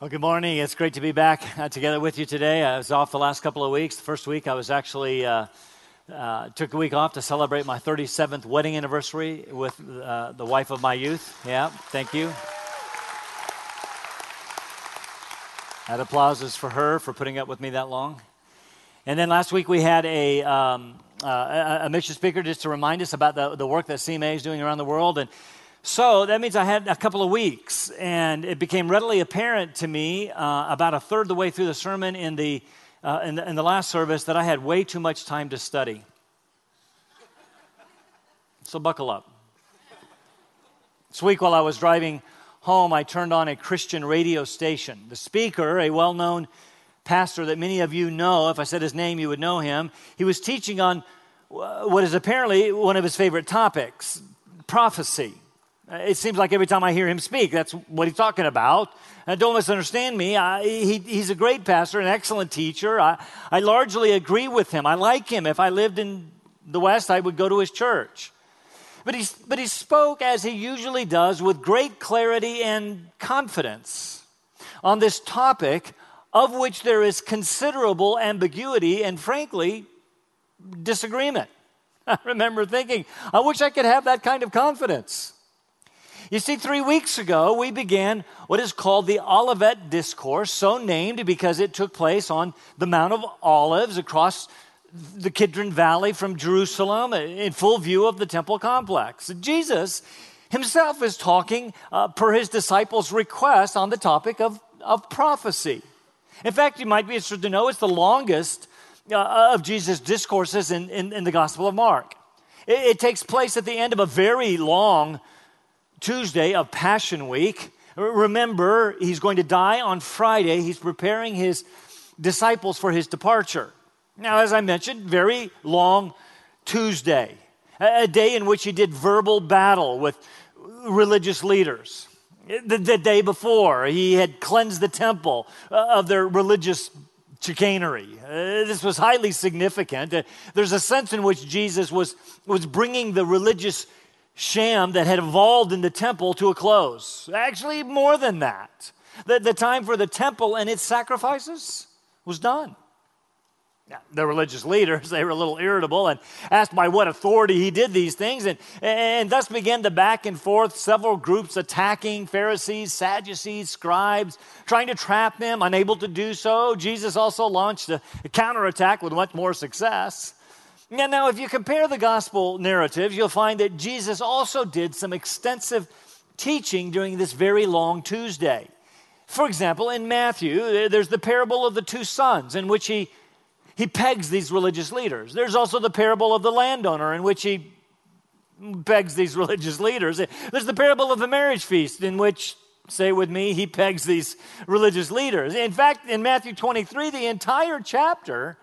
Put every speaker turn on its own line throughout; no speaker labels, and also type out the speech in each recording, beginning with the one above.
Well, good morning. It's great to be back uh, together with you today. I was off the last couple of weeks. The first week, I was actually uh, uh, took a week off to celebrate my 37th wedding anniversary with uh, the wife of my youth. Yeah, thank you. That applause is for her for putting up with me that long. And then last week we had a, um, uh, a, mission speaker just to remind us about the, the work that CMA is doing around the world. And so that means I had a couple of weeks, and it became readily apparent to me uh, about a third of the way through the sermon in the, uh, in the, in the last service that I had way too much time to study. So buckle up. This week, while I was driving home, I turned on a Christian radio station. The speaker, a well known pastor that many of you know, if I said his name, you would know him, he was teaching on what is apparently one of his favorite topics prophecy. Uh, it seems like every time I hear him speak, that's what he's talking about. And don't misunderstand me. I, he, he's a great pastor, an excellent teacher. I, I largely agree with him. I like him. If I lived in the West, I would go to his church. But he, but he spoke, as he usually does, with great clarity and confidence on this topic of which there is considerable ambiguity and, frankly, disagreement. I remember thinking, I wish I could have that kind of confidence. You see, three weeks ago, we began what is called the Olivet Discourse, so named because it took place on the Mount of Olives across the Kidron Valley from Jerusalem in full view of the temple complex. Jesus himself is talking uh, per his disciples' request on the topic of, of prophecy. In fact, you might be interested to know it's the longest uh, of Jesus' discourses in, in, in, the Gospel of Mark. It, it takes place at the end of a very long Tuesday of Passion Week. Remember, he's going to die on Friday. He's preparing his disciples for his departure. Now, as I mentioned, very long Tuesday, a day in which he did verbal battle with religious leaders. The, the day before, he had cleansed the temple uh, of their religious chicanery. Uh, this was highly significant. Uh, there's a sense in which Jesus was, was bringing the religious sham that had evolved in the temple to a close. Actually, more than that. The, the time for the temple and its sacrifices was done. Now, the religious leaders, they were a little irritable and asked by what authority he did these things, and, and thus began the back and forth, several groups attacking Pharisees, Sadducees, scribes, trying to trap them, unable to do so. Jesus also launched a, a counterattack with much more success. Now, now, if you compare the gospel narratives, you'll find that Jesus also did some extensive teaching during this very long Tuesday. For example, in Matthew, there's the parable of the two sons, in which he, he pegs these religious leaders. There's also the parable of the landowner, in which he pegs these religious leaders. There's the parable of the marriage feast, in which, say with me, he pegs these religious leaders. In fact, in Matthew 23, the entire chapter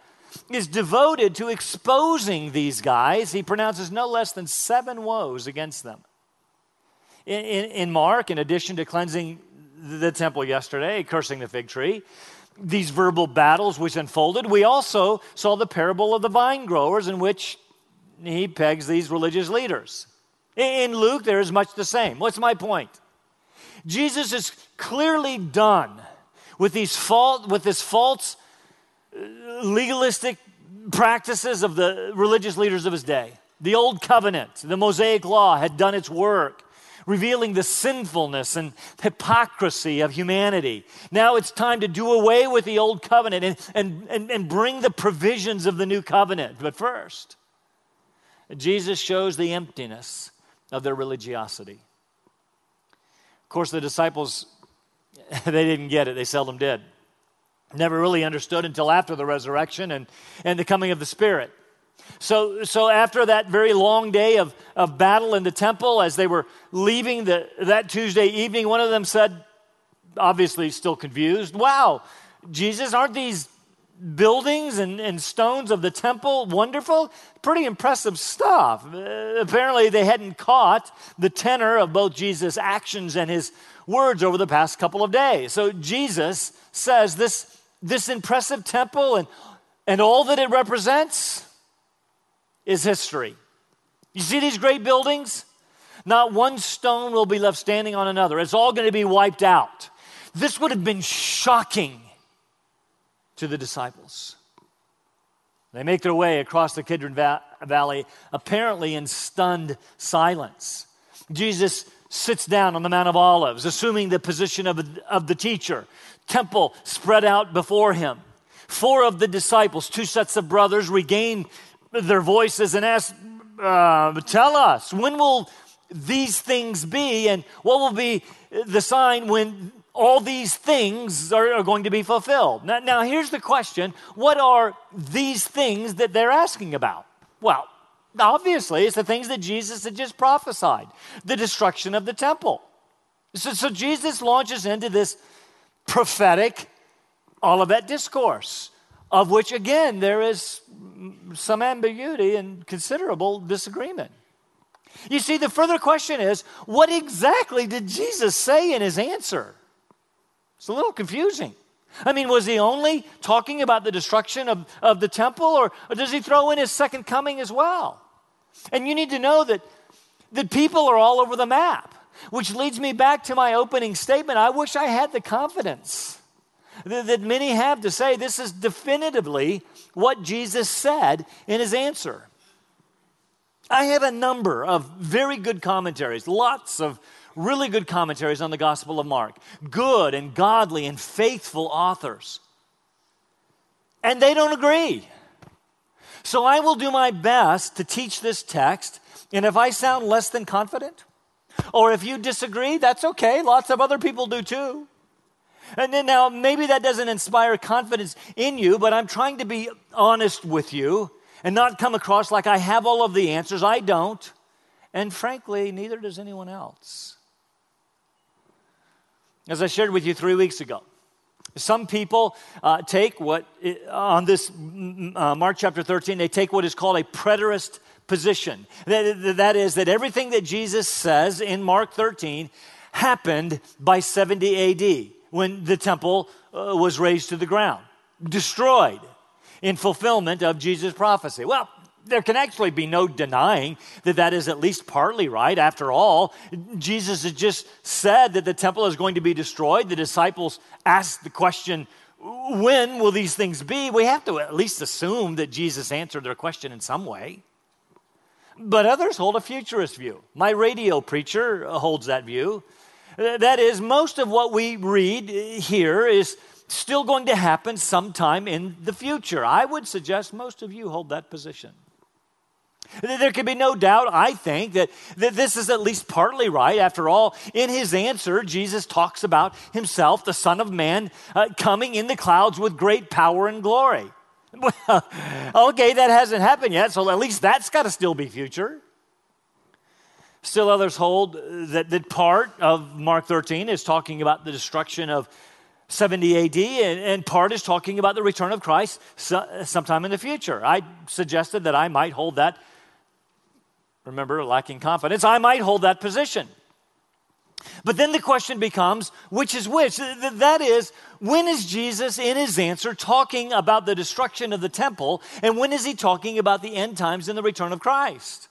is devoted to exposing these guys. He pronounces no less than seven woes against them. In, in, in, Mark, in addition to cleansing the temple yesterday, cursing the fig tree, these verbal battles which unfolded, we also saw the parable of the vine growers in which he pegs these religious leaders. In Luke, there is much the same. What's my point? Jesus is clearly done with these fault, with this false legalistic practices of the religious leaders of his day. The old covenant, the Mosaic law had done its work, revealing the sinfulness and hypocrisy of humanity. Now it's time to do away with the old covenant and, and, and, and bring the provisions of the new covenant. But first, Jesus shows the emptiness of their religiosity. Of course, the disciples, they didn't get it, they seldom did never really understood until after the resurrection and, and the coming of the Spirit. So, so after that very long day of, of battle in the temple, as they were leaving the, that Tuesday evening, one of them said, obviously still confused, Wow, Jesus, aren't these buildings and, and stones of the temple wonderful? Pretty impressive stuff. Uh, apparently, they hadn't caught the tenor of both Jesus' actions and his words over the past couple of days. So Jesus says this this impressive temple and, and all that it represents is history. You see these great buildings? Not one stone will be left standing on another. It's all going to be wiped out. This would have been shocking to the disciples. They make their way across the Kidron va- Valley, apparently in stunned silence. Jesus sits down on the Mount of Olives, assuming the position of, of the teacher. Temple spread out before him. Four of the disciples, two sets of brothers, regain their voices and ask, uh, Tell us, when will these things be, and what will be the sign when all these things are, are going to be fulfilled. Now, now, here's the question what are these things that they're asking about? Well, obviously, it's the things that Jesus had just prophesied the destruction of the temple. So, so Jesus launches into this prophetic Olivet discourse, of which, again, there is some ambiguity and considerable disagreement. You see, the further question is what exactly did Jesus say in his answer? It's a little confusing. I mean, was he only talking about the destruction of, of the temple, or, or does he throw in his second coming as well? And you need to know that, that people are all over the map, which leads me back to my opening statement. I wish I had the confidence that, that many have to say this is definitively what Jesus said in his answer. I have a number of very good commentaries, lots of really good commentaries on the Gospel of Mark, good and godly and faithful authors. And they don't agree. So I will do my best to teach this text, and if I sound less than confident, or if you disagree, that's okay. Lots of other people do too. And then now, maybe that doesn't inspire confidence in you, but I'm trying to be honest with you and not come across like I have all of the answers. I don't. And frankly, neither does anyone else. As I shared with you three weeks ago, some people uh, take what, on this uh, Mark chapter 13, they take what is called a preterist position. That, that is, that everything that Jesus says in Mark 13 happened by 70 AD when the temple uh, was razed to the ground, destroyed in fulfillment of Jesus' prophecy. Well, there can actually be no denying that that is at least partly right. After all, Jesus has just said that the temple is going to be destroyed. The disciples asked the question, when will these things be? We have to at least assume that Jesus answered their question in some way. But others hold a futurist view. My radio preacher holds that view. That is, most of what we read here is still going to happen sometime in the future. I would suggest most of you hold that position. There can be no doubt, I think, that, that this is at least partly right. After all, in his answer, Jesus talks about himself, the Son of Man, uh, coming in the clouds with great power and glory. Well, okay, that hasn't happened yet, so at least that's got to still be future. Still, others hold that, that part of Mark 13 is talking about the destruction of 70 AD, and, and part is talking about the return of Christ so, sometime in the future. I suggested that I might hold that remember, lacking confidence, I might hold that position. But then the question becomes which is which? That is, when is Jesus in his answer talking about the destruction of the temple, and when is he talking about the end times and the return of Christ?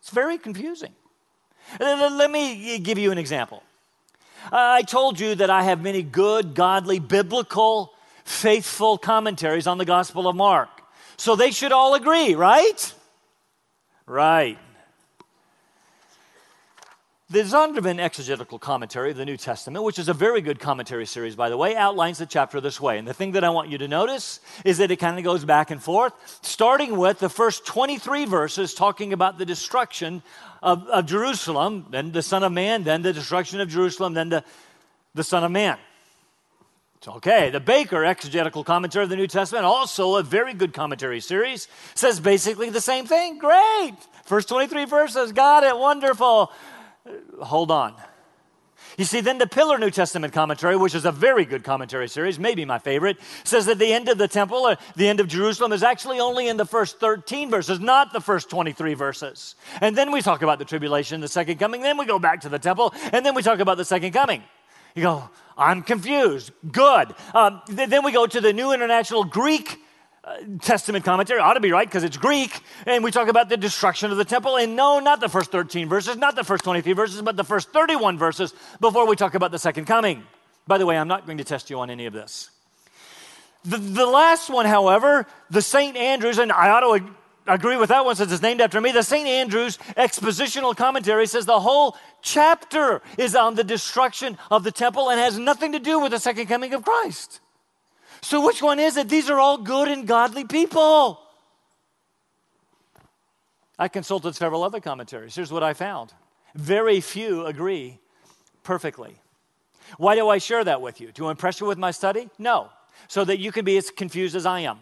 It's very confusing. Let me give you an example. I told you that I have many good, godly, biblical, faithful commentaries on the Gospel of Mark. So they should all agree, right? Right. The Zondervan exegetical commentary of the New Testament, which is a very good commentary series, by the way, outlines the chapter this way. And the thing that I want you to notice is that it kind of goes back and forth, starting with the first 23 verses talking about the destruction of, of Jerusalem, then the Son of Man, then the destruction of Jerusalem, then the, the Son of Man. It's okay. The Baker exegetical commentary of the New Testament, also a very good commentary series, says basically the same thing. Great. First 23 verses, got it, wonderful. Hold on. You see, then the Pillar New Testament commentary, which is a very good commentary series, maybe my favorite, says that the end of the temple, or the end of Jerusalem, is actually only in the first 13 verses, not the first 23 verses. And then we talk about the tribulation, the second coming, then we go back to the temple, and then we talk about the second coming. You go, I'm confused. Good. Um, th- then we go to the New International Greek uh, Testament commentary. Ought to be right because it's Greek. And we talk about the destruction of the temple. And no, not the first 13 verses, not the first 23 verses, but the first 31 verses before we talk about the second coming. By the way, I'm not going to test you on any of this. The, the last one, however, the St. Andrews, and I ought to agree with that one since it's named after me. The St. Andrews expositional commentary says the whole chapter is on the destruction of the temple and has nothing to do with the second coming of Christ. So, which one is it? These are all good and godly people. I consulted several other commentaries. Here's what I found very few agree perfectly. Why do I share that with you? To impress you with my study? No, so that you can be as confused as I am.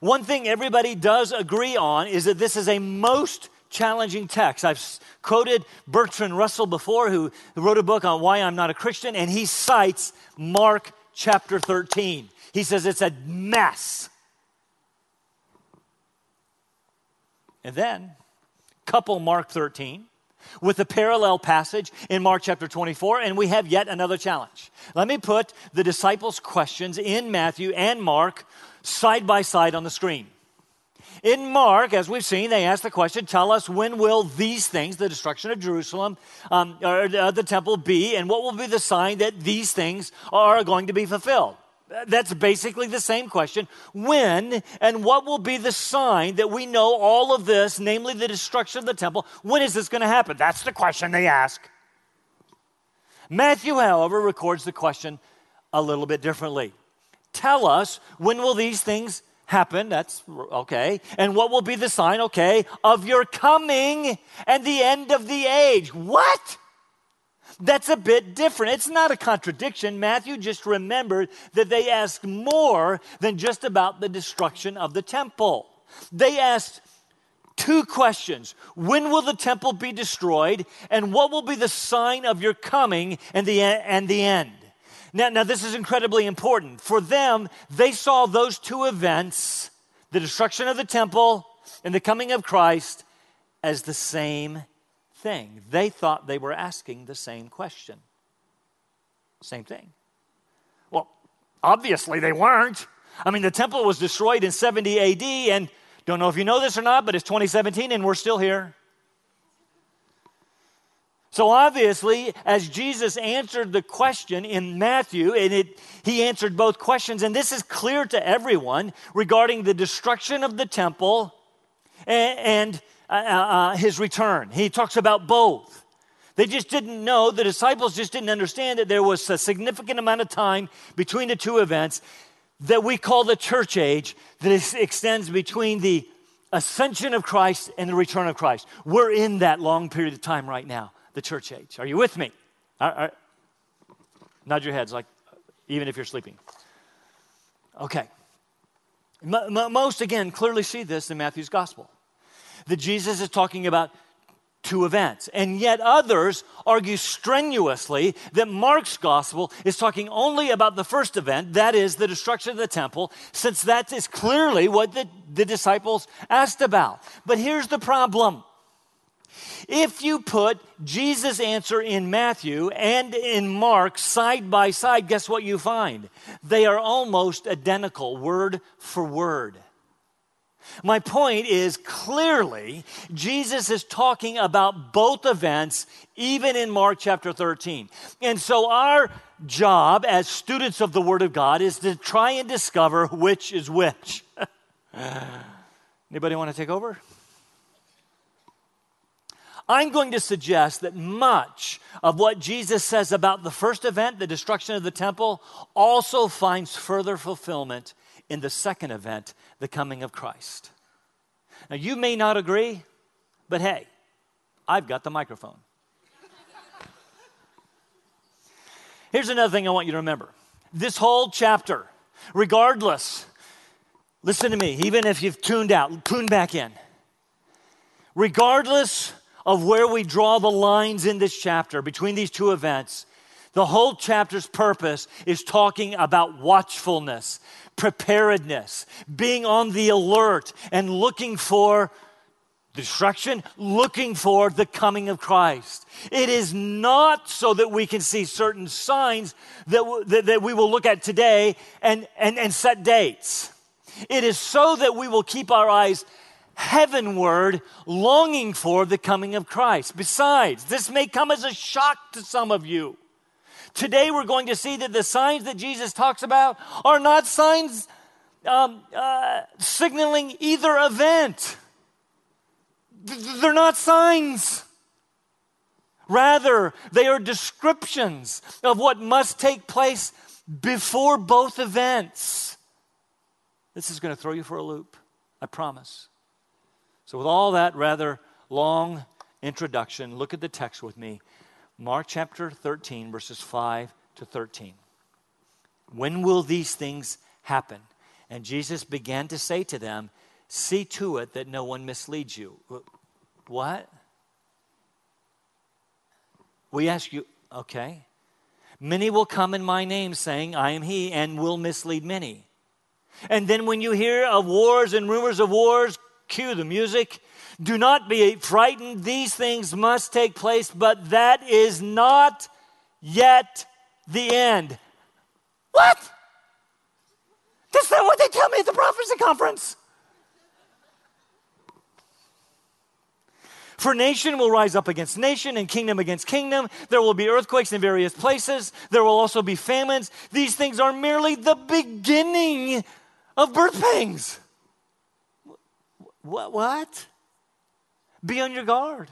One thing everybody does agree on is that this is a most challenging text. I've quoted Bertrand Russell before, who, wrote a book on why I'm not a Christian, and he cites Mark chapter 13. He says it's a mess. And then, couple Mark 13 with a parallel passage in Mark chapter 24, and we have yet another challenge. Let me put the disciples' questions in Matthew and Mark side by side on the screen. In Mark, as we've seen, they ask the question Tell us when will these things, the destruction of Jerusalem, um, or uh, the temple, be, and what will be the sign that these things are going to be fulfilled? That's basically the same question. When and what will be the sign that we know all of this, namely the destruction of the temple, when is this going to happen? That's the question they ask. Matthew, however, records the question a little bit differently. Tell us when will these things happen? That's okay. And what will be the sign, okay, of your coming and the end of the age? What? That's a bit different. It's not a contradiction. Matthew just remembered that they asked more than just about the destruction of the temple. They asked two questions When will the temple be destroyed? And what will be the sign of your coming and the, and the end? Now, now, this is incredibly important. For them, they saw those two events, the destruction of the temple and the coming of Christ, as the same thing. They thought they were asking the same question. Same thing. Well, obviously they weren't. I mean, the temple was destroyed in 70 AD, and don't know if you know this or not, but it's 2017 and we're still here. So obviously, as Jesus answered the question in Matthew, and it, he answered both questions, and this is clear to everyone regarding the destruction of the temple and, and uh, uh, uh, his return. He talks about both. They just didn't know, the disciples just didn't understand that there was a significant amount of time between the two events that we call the church age that extends between the ascension of Christ and the return of Christ. We're in that long period of time right now the church age. Are you with me? Nod your heads, like even if you're sleeping. Okay. M- most, again, clearly see this in Matthew's gospel that Jesus is talking about two events. And yet others argue strenuously that Mark's gospel is talking only about the first event, that is, the destruction of the temple, since that is clearly what the, the disciples asked about. But here's the problem if you put Jesus' answer in Matthew and in Mark side by side, guess what you find? They are almost identical, word for word. My point is clearly, Jesus is talking about both events, even in Mark chapter 13. And so, our job as students of the Word of God is to try and discover which is which. Anybody want to take over? I'm going to suggest that much of what Jesus says about the first event, the destruction of the temple, also finds further fulfillment in the second event, the coming of Christ. Now, you may not agree, but hey, I've got the microphone. Here's another thing I want you to remember this whole chapter, regardless, listen to me, even if you've tuned out, tune back in. Regardless of where we draw the lines in this chapter between these two events, the whole chapter's purpose is talking about watchfulness, preparedness, being on the alert, and looking for destruction, looking for the coming of Christ. It is not so that we can see certain signs that, w- that, that, we will look at today and, and, and set dates. It is so that we will keep our eyes heavenward, longing for the coming of Christ. Besides, this may come as a shock to some of you. Today, we're going to see that the signs that Jesus talks about are not signs um, uh, signaling either event. They're not signs. Rather, they are descriptions of what must take place before both events. This is going to throw you for a loop, I promise. So, with all that rather long introduction, look at the text with me. Mark chapter 13, verses 5 to 13. When will these things happen? And Jesus began to say to them, See to it that no one misleads you. What? We ask you, okay. Many will come in my name saying, I am he, and will mislead many. And then when you hear of wars and rumors of wars, cue the music. Do not be frightened. These things must take place, but that is not yet the end. What? That's not what they tell me at the prophecy conference. For nation will rise up against nation and kingdom against kingdom. There will be earthquakes in various places. There will also be famines. These things are merely the beginning of birth pangs. What? What? Be on your guard.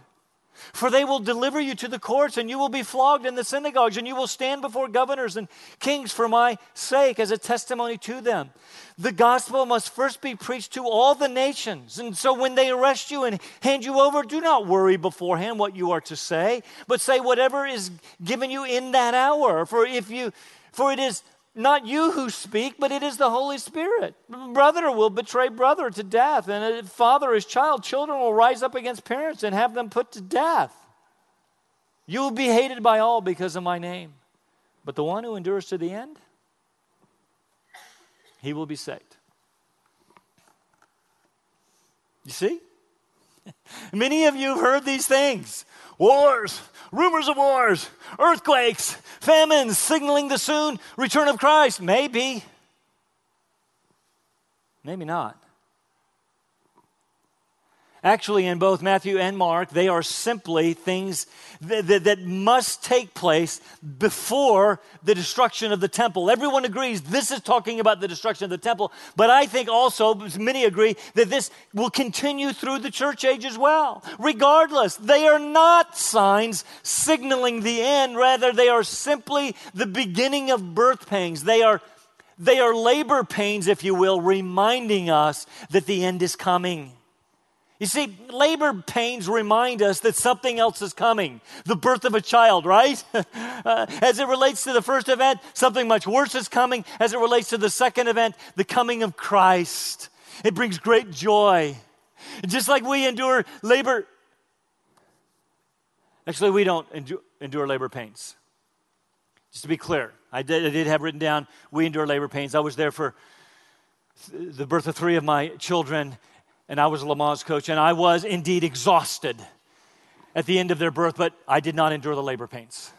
For they will deliver you to the courts, and you will be flogged in the synagogues, and you will stand before governors and kings for my sake as a testimony to them. The gospel must first be preached to all the nations. And so when they arrest you and hand you over, do not worry beforehand what you are to say, but say whatever is given you in that hour. For if you for it is not you who speak, but it is the Holy Spirit. Brother will betray brother to death, and father his child. Children will rise up against parents and have them put to death. You will be hated by all because of my name. But the one who endures to the end, he will be saved. You see? Many of you have heard these things wars, rumors of wars, earthquakes, famines signaling the soon return of Christ. Maybe. Maybe not. Actually, in both Matthew and Mark, they are simply things that, that, that, must take place before the destruction of the temple. Everyone agrees this is talking about the destruction of the temple, but I think also, many agree, that this will continue through the church age as well. Regardless, they are not signs signaling the end, rather, they are simply the beginning of birth pangs. They are, they are labor pains, if you will, reminding us that the end is coming. You see, labor pains remind us that something else is coming the birth of a child, right? uh, as it relates to the first event, something much worse is coming. As it relates to the second event, the coming of Christ. It brings great joy. Just like we endure labor, actually, we don't endure, labor pains. Just to be clear, I did, I did have written down, we endure labor pains. I was there for the birth of three of my children and I was Lamaze coach, and I was indeed exhausted at the end of their birth, but I did not endure the labor pains.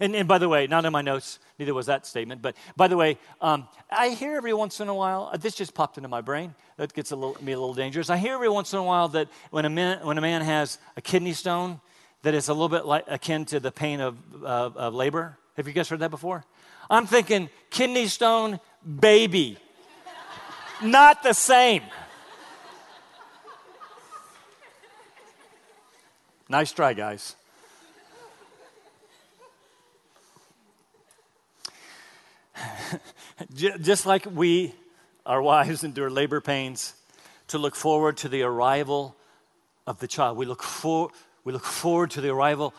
And, and by the way, not in my notes, neither was that statement, but by the way, um, I hear every once in a while, uh, this just popped into my brain, that gets a little, me a little dangerous. I hear every once in a while that when a man, when a man has a kidney stone, that it's a little bit like, akin to the pain of, uh, of labor. Have you guys heard that before? I'm thinking kidney stone, baby. not the same. Nice try, guys. Just like we, our wives, endure labor pains to look forward to the arrival of the child, we look, for, we look forward to the arrival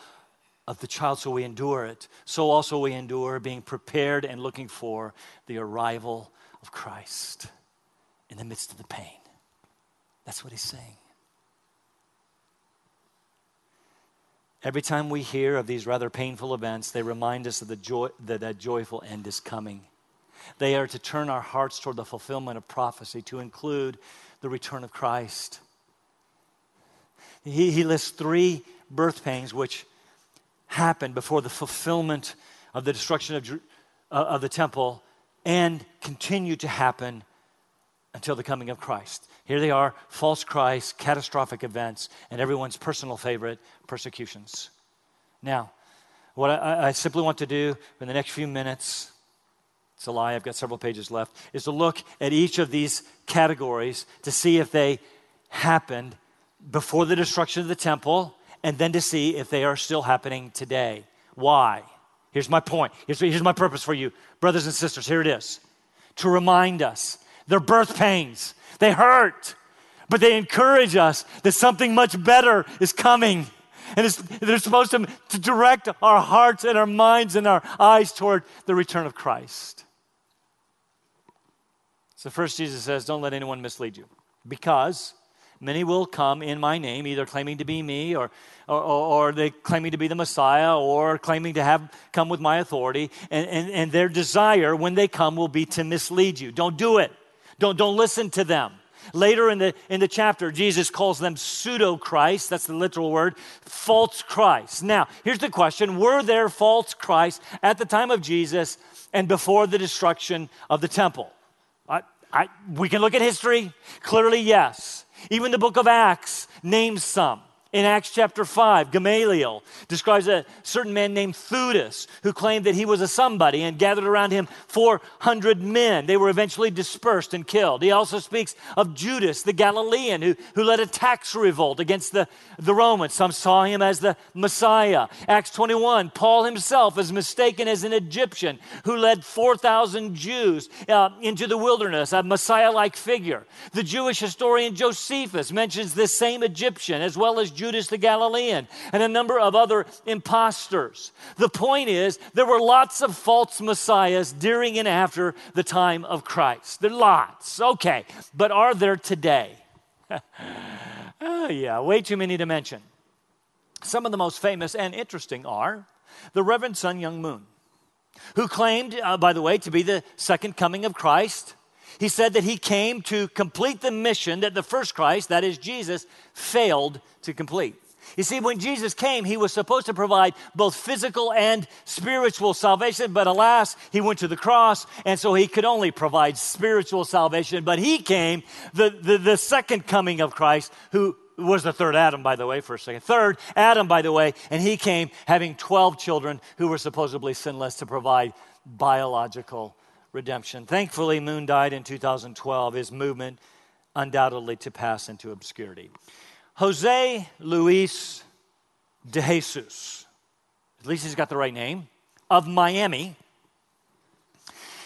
of the child, so we endure it. So also we endure being prepared and looking for the arrival of Christ in the midst of the pain. That's what he's saying. Every time we hear of these rather painful events, they remind us of the joy, that a joyful end is coming. They are to turn our hearts toward the fulfillment of prophecy, to include the return of Christ. He, he lists three birth pangs which happened before the fulfillment of the destruction of, uh, of the temple and continue to happen until the coming of Christ. Here they are false Christ, catastrophic events, and everyone's personal favorite, persecutions. Now, what I, I, simply want to do in the next few minutes, it's a lie, I've got several pages left, is to look at each of these categories to see if they happened before the destruction of the temple and then to see if they are still happening today. Why? Here's my point. Here's, here's my purpose for you, brothers and sisters. Here it is to remind us their birth pains, they hurt, but they encourage us that something much better is coming. And they're supposed to, to direct our hearts and our minds and our eyes toward the return of Christ. So, first, Jesus says, Don't let anyone mislead you. Because Many will come in my name, either claiming to be me or, or, or, they claiming to be the Messiah or claiming to have come with my authority. And, and, and their desire when they come will be to mislead you. Don't do it. Don't, don't listen to them. Later in the, in the chapter, Jesus calls them pseudo Christ. That's the literal word, false Christ. Now, here's the question Were there false Christ at the time of Jesus and before the destruction of the temple? I, I, we can look at history. Clearly, yes. Even the book of Acts names some. In Acts chapter 5, Gamaliel describes a certain man named Theudas who claimed that he was a somebody and gathered around him 400 men. They were eventually dispersed and killed. He also speaks of Judas the Galilean who, who led a tax revolt against the, the Romans. Some saw him as the Messiah. Acts 21, Paul himself is mistaken as an Egyptian who led 4,000 Jews uh, into the wilderness, a Messiah like figure. The Jewish historian Josephus mentions this same Egyptian as well as Judas the Galilean, and a number of other impostors. The point is, there were lots of false messiahs during and after the time of Christ. There are lots, okay, but are there today? oh, yeah, way too many to mention. Some of the most famous and interesting are the Reverend Sun Myung Moon, who claimed, uh, by the way, to be the second coming of Christ. He said that he came to complete the mission that the first Christ, that is Jesus, failed to complete. You see, when Jesus came, he was supposed to provide both physical and spiritual salvation, but alas, he went to the cross, and so he could only provide spiritual salvation. But he came, the, the, the second coming of Christ, who was the third Adam, by the way, for a second. Third Adam, by the way, and he came having 12 children who were supposedly sinless to provide biological redemption. Thankfully, Moon died in 2012, his movement undoubtedly to pass into obscurity. Jose Luis de Jesus, at least he's got the right name, of Miami,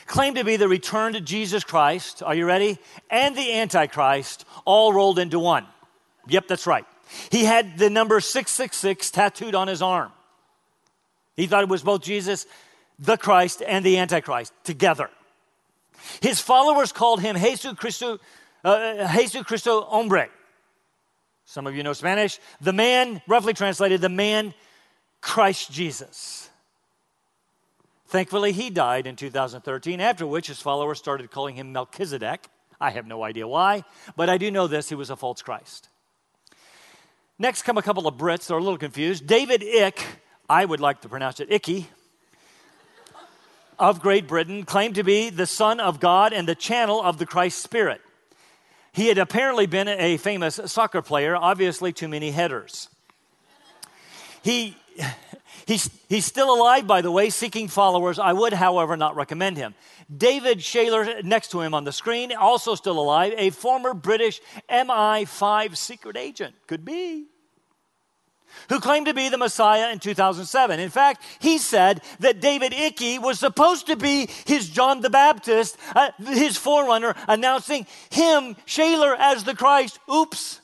claimed to be the return returned Jesus Christ, are you ready? And the Antichrist, all rolled into one. Yep, that's right. He had the number 666 tattooed on his arm. He thought it was both Jesus the Christ and the Antichrist together. His followers called him Jesus uh, Jesus Cristo Hombre. Some of you know Spanish. The man, roughly translated, the man Christ Jesus. Thankfully, he died in 2013, after which his followers started calling him Melchizedek. I have no idea why, but I do know this he was a false Christ. Next come a couple of Brits, they're a little confused. David Icke, I would like to pronounce it Icky, of Great Britain claimed to be the Son of God and the channel of the Christ Spirit. He had apparently been a famous soccer player, obviously, too many headers. He, he's, he's still alive, by the way, seeking followers. I would, however, not recommend him. David Shayler, next to him on the screen, also still alive, a former British MI5 secret agent. Could be who claimed to be the Messiah in 2007. In fact, he said that David Icke was supposed to be his John the Baptist, uh, his forerunner, announcing him, Shayler, as the Christ. Oops.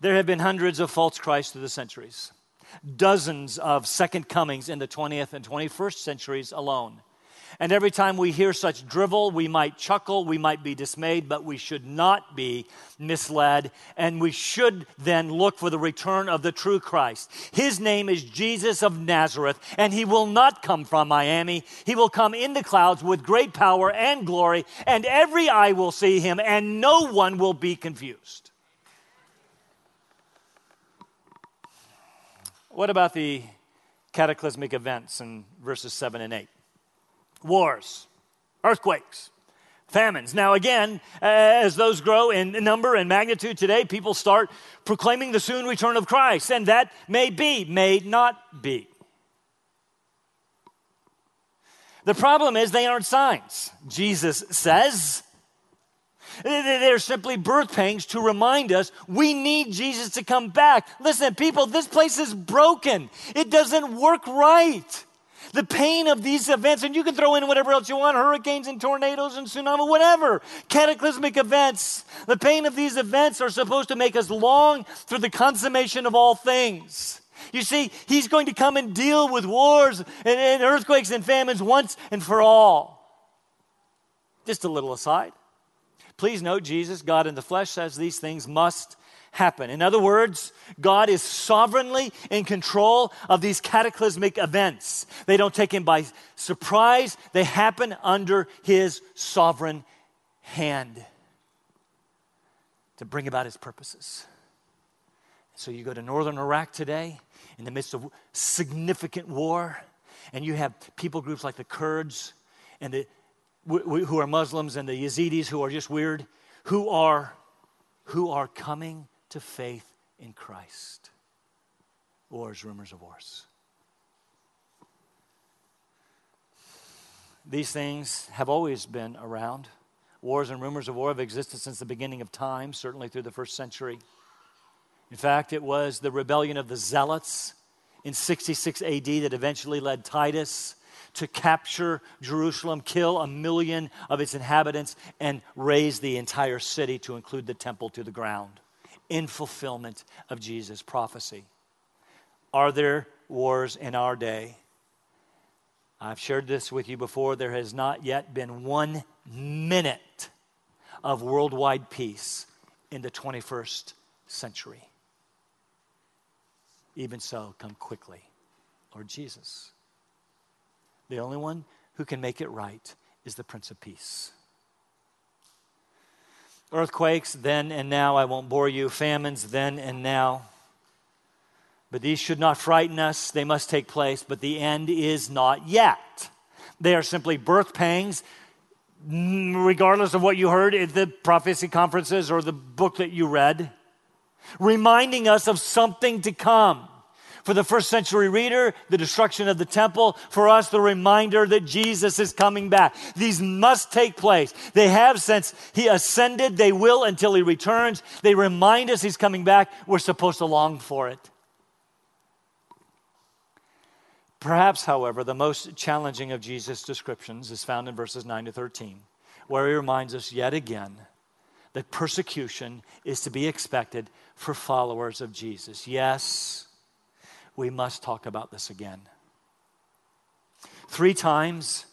There have been hundreds of false Christs through the centuries, dozens of second comings in the 20th and 21st centuries alone. And every time we hear such drivel, we might chuckle, we might be dismayed, but we should not be misled. And we should then look for the return of the true Christ. His name is Jesus of Nazareth, and he will not come from Miami. He will come in the clouds with great power and glory, and every eye will see him, and no one will be confused. What about the cataclysmic events in verses 7 and 8? Wars. earthquakes, famines. Now, again, uh, as those grow in number and magnitude today, people start proclaiming the soon return of Christ, and that may be, may not be. The problem is they aren't signs. Jesus says they're simply birth pangs to remind us we need Jesus to come back. Listen, people, this place is broken. It doesn't work right. The pain of these events, and you can throw in whatever else you want hurricanes and tornadoes and tsunami, whatever, cataclysmic events. The pain of these events are supposed to make us long for the consummation of all things. You see, he's going to come and deal with wars and, and earthquakes and famines once and for all. Just a little aside. Please note, Jesus, God in the flesh, says these things must happen. In other words, God is sovereignly in control of these cataclysmic events. They don't take him by surprise, they happen under his sovereign hand to bring about his purposes. So you go to northern Iraq today, in the midst of significant war, and you have people groups like the Kurds and the, who are Muslims and the Yazidis who are just weird, who are, who are coming to faith in Christ. Wars, rumors of wars. These things have always been around. Wars and rumors of war have existed since the beginning of time, certainly through the first century. In fact, it was the rebellion of the Zealots in 66 AD that eventually led Titus to capture Jerusalem, kill a million of its inhabitants, and raze the entire city to include the temple to the ground in fulfillment of Jesus' prophecy. Are there wars in our day? I've shared this with you before. There has not yet been one minute of worldwide peace in the 21st century. Even so, come quickly, Lord Jesus. The only one who can make it right is the Prince of Peace. Earthquakes, then and now, I won't bore you. Famines, then and now. But these should not frighten us. They must take place, but the end is not yet. They are simply birth pangs, regardless of what you heard at the prophecy conferences or the book that you read, reminding us of something to come. For the first century reader, the destruction of the temple. For us, the reminder that Jesus is coming back. These must take place. They have since he ascended. They will until he returns. They remind us he's coming back. We're supposed to long for it. Perhaps, however, the most challenging of Jesus' descriptions is found in verses 9 to 13, where he reminds us yet again that persecution is to be expected for followers of Jesus. Yes, we must talk about this again. Three times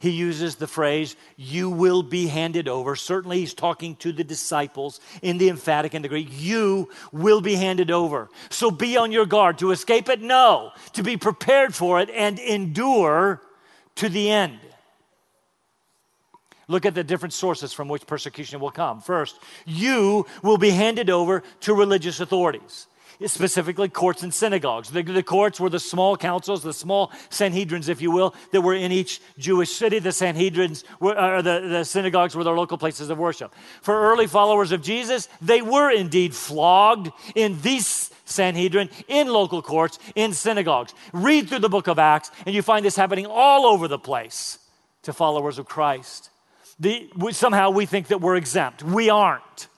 he uses the phrase, you will be handed over. Certainly, he's talking to the disciples in the emphatic and the Greek. You will be handed over. So be on your guard. To escape it? No. To be prepared for it and endure to the end. Look at the different sources from which persecution will come. First, you will be handed over to religious authorities specifically courts and synagogues. The, the, courts were the small councils, the small Sanhedrins, if you will, that were in each Jewish city. The Sanhedrins, were, uh, the, the synagogues were their local places of worship. For early followers of Jesus, they were indeed flogged in these Sanhedrin, in local courts, in synagogues. Read through the book of Acts, and you find this happening all over the place to followers of Christ. The, we, somehow we think that we're exempt. We aren't.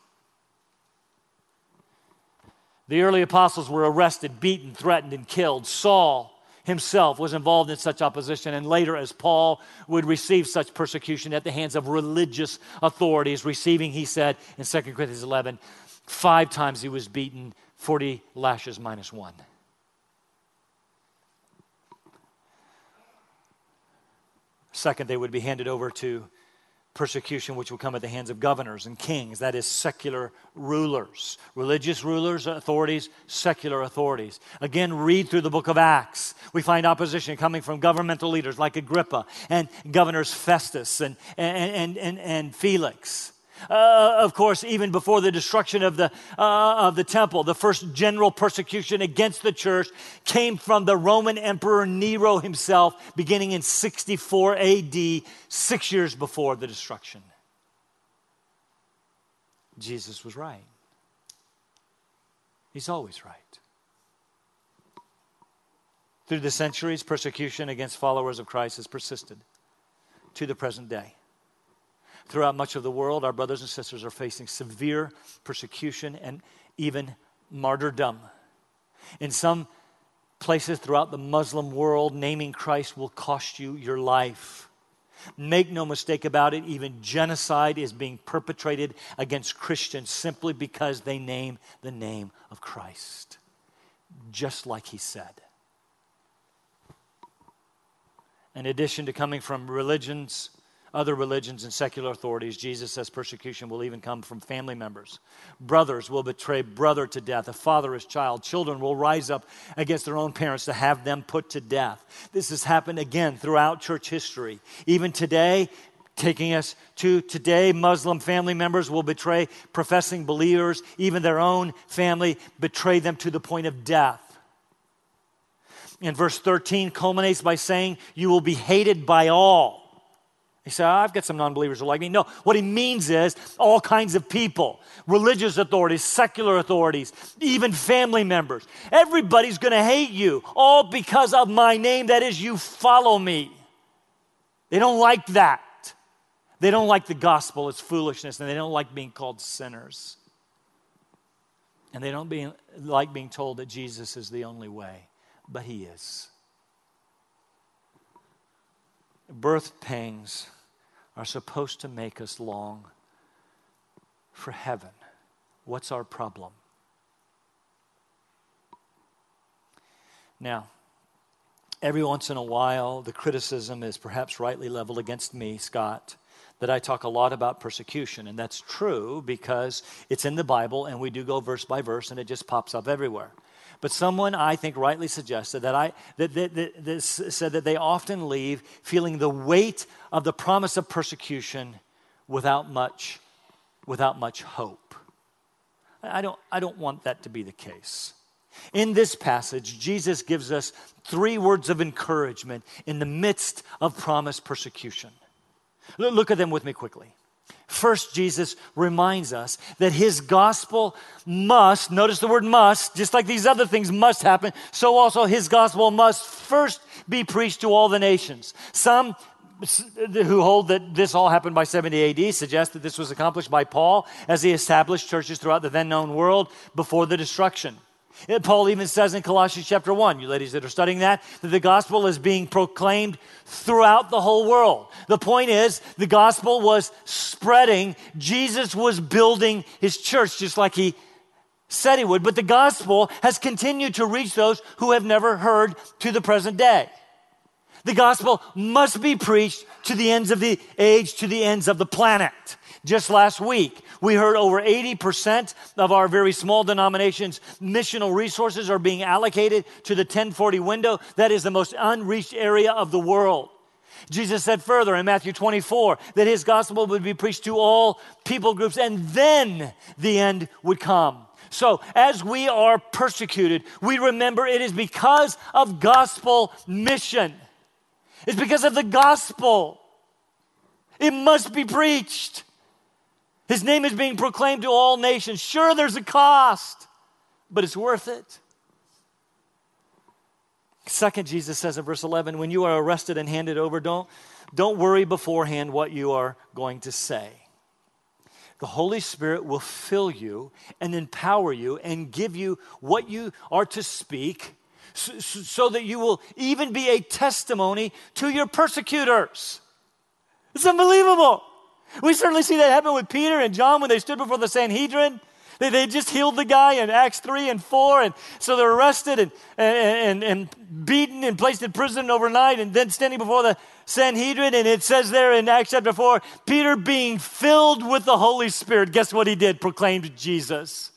The early apostles were arrested, beaten, threatened, and killed. Saul himself was involved in such opposition, and later, as Paul would receive such persecution at the hands of religious authorities, receiving, he said in 2 Corinthians 11, five times he was beaten, 40 lashes minus one. Second, they would be handed over to persecution which will come at the hands of governors and kings, that is, secular rulers. Religious rulers, authorities, secular authorities. Again, read through the book of Acts. We find opposition coming from governmental leaders like Agrippa and governors Festus and, and, and, and, and Felix. Uh, of course, even before the destruction of the, uh, of the temple, the first general persecution against the church came from the Roman Emperor Nero himself, beginning in 64 AD, six years before the destruction. Jesus was right. He's always right. Through the centuries, persecution against followers of Christ has persisted to the present day. Throughout much of the world, our brothers and sisters are facing severe persecution and even martyrdom. In some places throughout the Muslim world, naming Christ will cost you your life. Make no mistake about it, even genocide is being perpetrated against Christians simply because they name the name of Christ, just like he said. In addition to coming from religions, other religions and secular authorities, Jesus says persecution will even come from family members. Brothers will betray brother to death, a father his child. Children will rise up against their own parents to have them put to death. This has happened again throughout church history. Even today, taking us to today, Muslim family members will betray professing believers, even their own family, betray them to the point of death. In verse 13, culminates by saying, You will be hated by all. He said, I've got some non believers who like me. No, what he means is all kinds of people religious authorities, secular authorities, even family members. Everybody's going to hate you, all because of my name. That is, you follow me. They don't like that. They don't like the gospel, it's foolishness, and they don't like being called sinners. And they don't be, like being told that Jesus is the only way, but he is. Birth pangs are supposed to make us long for heaven. What's our problem? Now, every once in a while, the criticism is perhaps rightly leveled against me, Scott, that I talk a lot about persecution. And that's true because it's in the Bible and we do go verse by verse and it just pops up everywhere. But someone, I think, rightly suggested that I that, that, that, that said that they often leave feeling the weight of the promise of persecution without much, without much hope. I don't, I don't want that to be the case. In this passage, Jesus gives us three words of encouragement in the midst of promised persecution. Look at them with me quickly. First, Jesus reminds us that his gospel must, notice the word must, just like these other things must happen, so also his gospel must first be preached to all the nations. Some who hold that this all happened by 70 AD suggest that this was accomplished by Paul as he established churches throughout the then known world before the destruction. Paul even says in Colossians chapter 1, you ladies that are studying that, that the gospel is being proclaimed throughout the whole world. The point is, the gospel was spreading. Jesus was building his church just like he said he would, but the gospel has continued to reach those who have never heard to the present day. The gospel must be preached to the ends of the age, to the ends of the planet. Just last week, we heard over 80% of our very small denominations' missional resources are being allocated to the 1040 window. That is the most unreached area of the world. Jesus said further in Matthew 24 that his gospel would be preached to all people groups and then the end would come. So, as we are persecuted, we remember it is because of gospel mission. It's because of the gospel. It must be preached. His name is being proclaimed to all nations. Sure, there's a cost, but it's worth it. Second, Jesus says in verse 11, when you are arrested and handed over, don't, don't worry beforehand what you are going to say. The Holy Spirit will fill you and empower you and give you what you are to speak so, so that you will even be a testimony to your persecutors. It's unbelievable. We certainly see that happen with Peter and John when they stood before the Sanhedrin. They, they just healed the guy in Acts 3 and 4. And so they're arrested and, and, and beaten and placed in prison overnight and then standing before the Sanhedrin. And it says there in Acts chapter 4 Peter being filled with the Holy Spirit. Guess what he did? Proclaimed Jesus.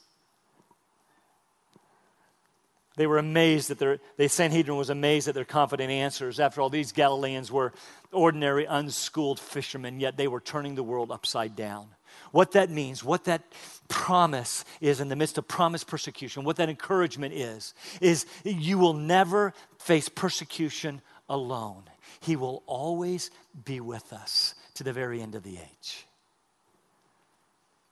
They were amazed that their, the Sanhedrin was amazed at their confident answers. After all, these Galileans were ordinary, unschooled fishermen, yet they were turning the world upside down. What that means, what that promise is in the midst of promised persecution, what that encouragement is, is you will never face persecution alone. He will always be with us to the very end of the age.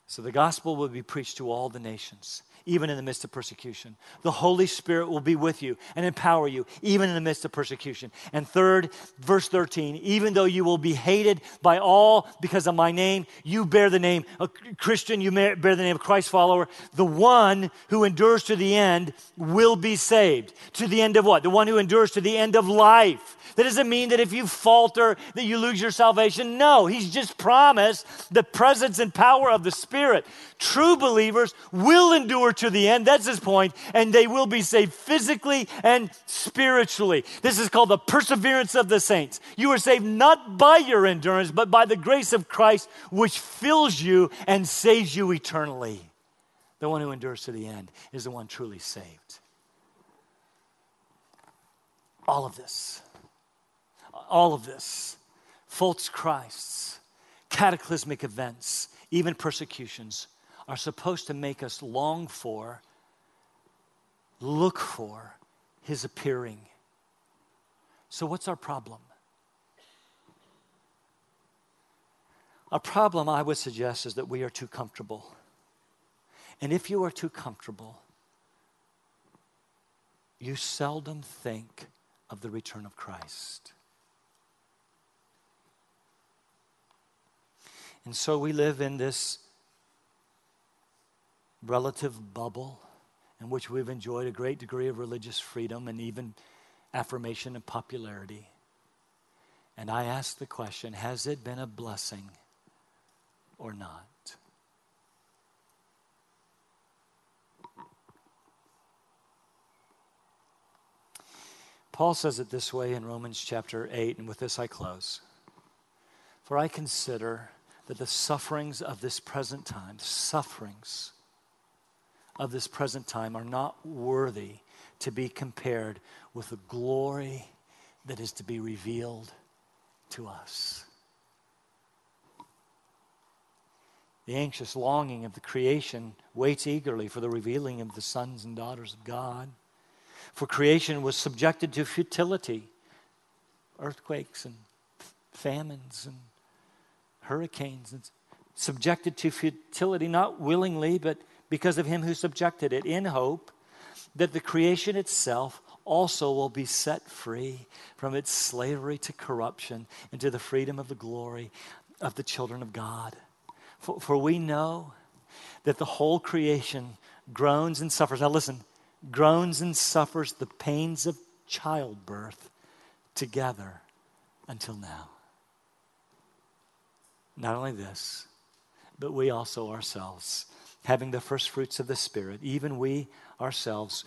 So the gospel will be preached to all the nations even in the midst of persecution. The Holy Spirit will be with you and empower you, even in the midst of persecution. And third, verse 13, even though you will be hated by all because of my name, you bear the name, a Christian, you bear the name of Christ follower. The one who endures to the end will be saved. To the end of what? The one who endures to the end of life. That doesn't mean that if you falter that you lose your salvation. No, he's just promised the presence and power of the Spirit. True believers will endure to the end. That's his point, and they will be saved physically and spiritually. This is called the perseverance of the saints. You are saved not by your endurance, but by the grace of Christ, which fills you and saves you eternally. The one who endures to the end is the one truly saved. All of this all of this false Christs, cataclysmic events, even persecutions are supposed to make us long for, look for his appearing. So, what's our problem? Our problem, I would suggest, is that we are too comfortable. And if you are too comfortable, you seldom think of the return of Christ. And so we live in this relative bubble in which we've enjoyed a great degree of religious freedom and even affirmation and popularity. And I ask the question has it been a blessing or not? Paul says it this way in Romans chapter 8, and with this I close. For I consider that the sufferings of this present time, sufferings of this present time, are not worthy to be compared with the glory that is to be revealed to us. The anxious longing of the creation waits eagerly for the revealing of the sons and daughters of God. For creation was subjected to futility, earthquakes and famines and hurricanes and subjected to futility, not willingly, but because of him who subjected it, in hope that the creation itself also will be set free from its slavery to corruption into the freedom of the glory of the children of God. For, for we know that the whole creation groans and suffers. Now, listen, groans and suffers the pains of childbirth together until now. Not only this, but we also ourselves, having the first fruits of the Spirit, even we ourselves,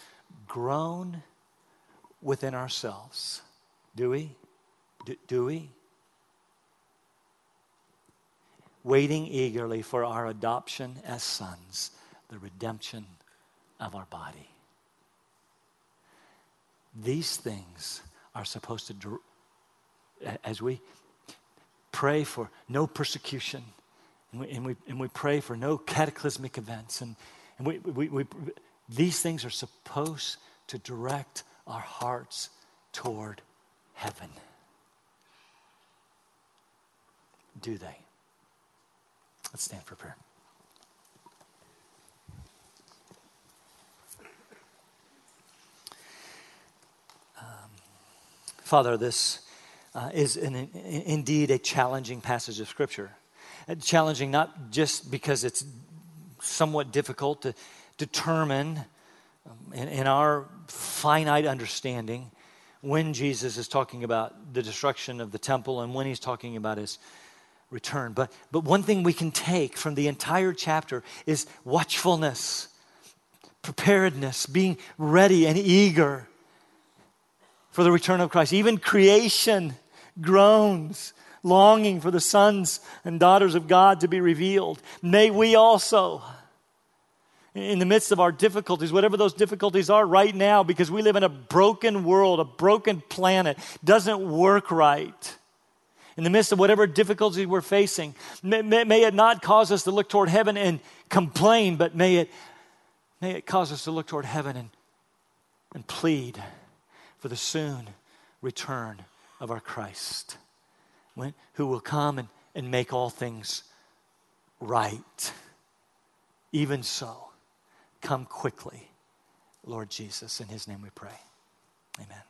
groan within ourselves. Do we? Do, do we? Waiting eagerly for our adoption as sons, the redemption of our body. These things are supposed to, as we pray for no persecution. And we, and we, and we pray for no cataclysmic events. And, and we, we, we, these things are supposed to direct our hearts toward heaven. Do they? Let's stand for prayer. Um, Father, this uh, is an, indeed a challenging passage of Scripture. Challenging not just because it's somewhat difficult to determine um, in, in our finite understanding when Jesus is talking about the destruction of the temple and when he's talking about his return. But, but one thing we can take from the entire chapter is watchfulness, preparedness, being ready and eager for the return of Christ. Even creation groans, longing for the sons and daughters of God to be revealed. May we also, in the midst of our difficulties, whatever those difficulties are right now, because we live in a broken world, a broken planet, doesn't work right. in the midst of whatever difficulty we're facing. May, may, may, it not cause us to look toward heaven and complain, but may it, may it cause us to look toward heaven and, and plead for the soon return of our Christ, who will come and, and make all things right. Even so, come quickly, Lord Jesus. In his name we pray. Amen.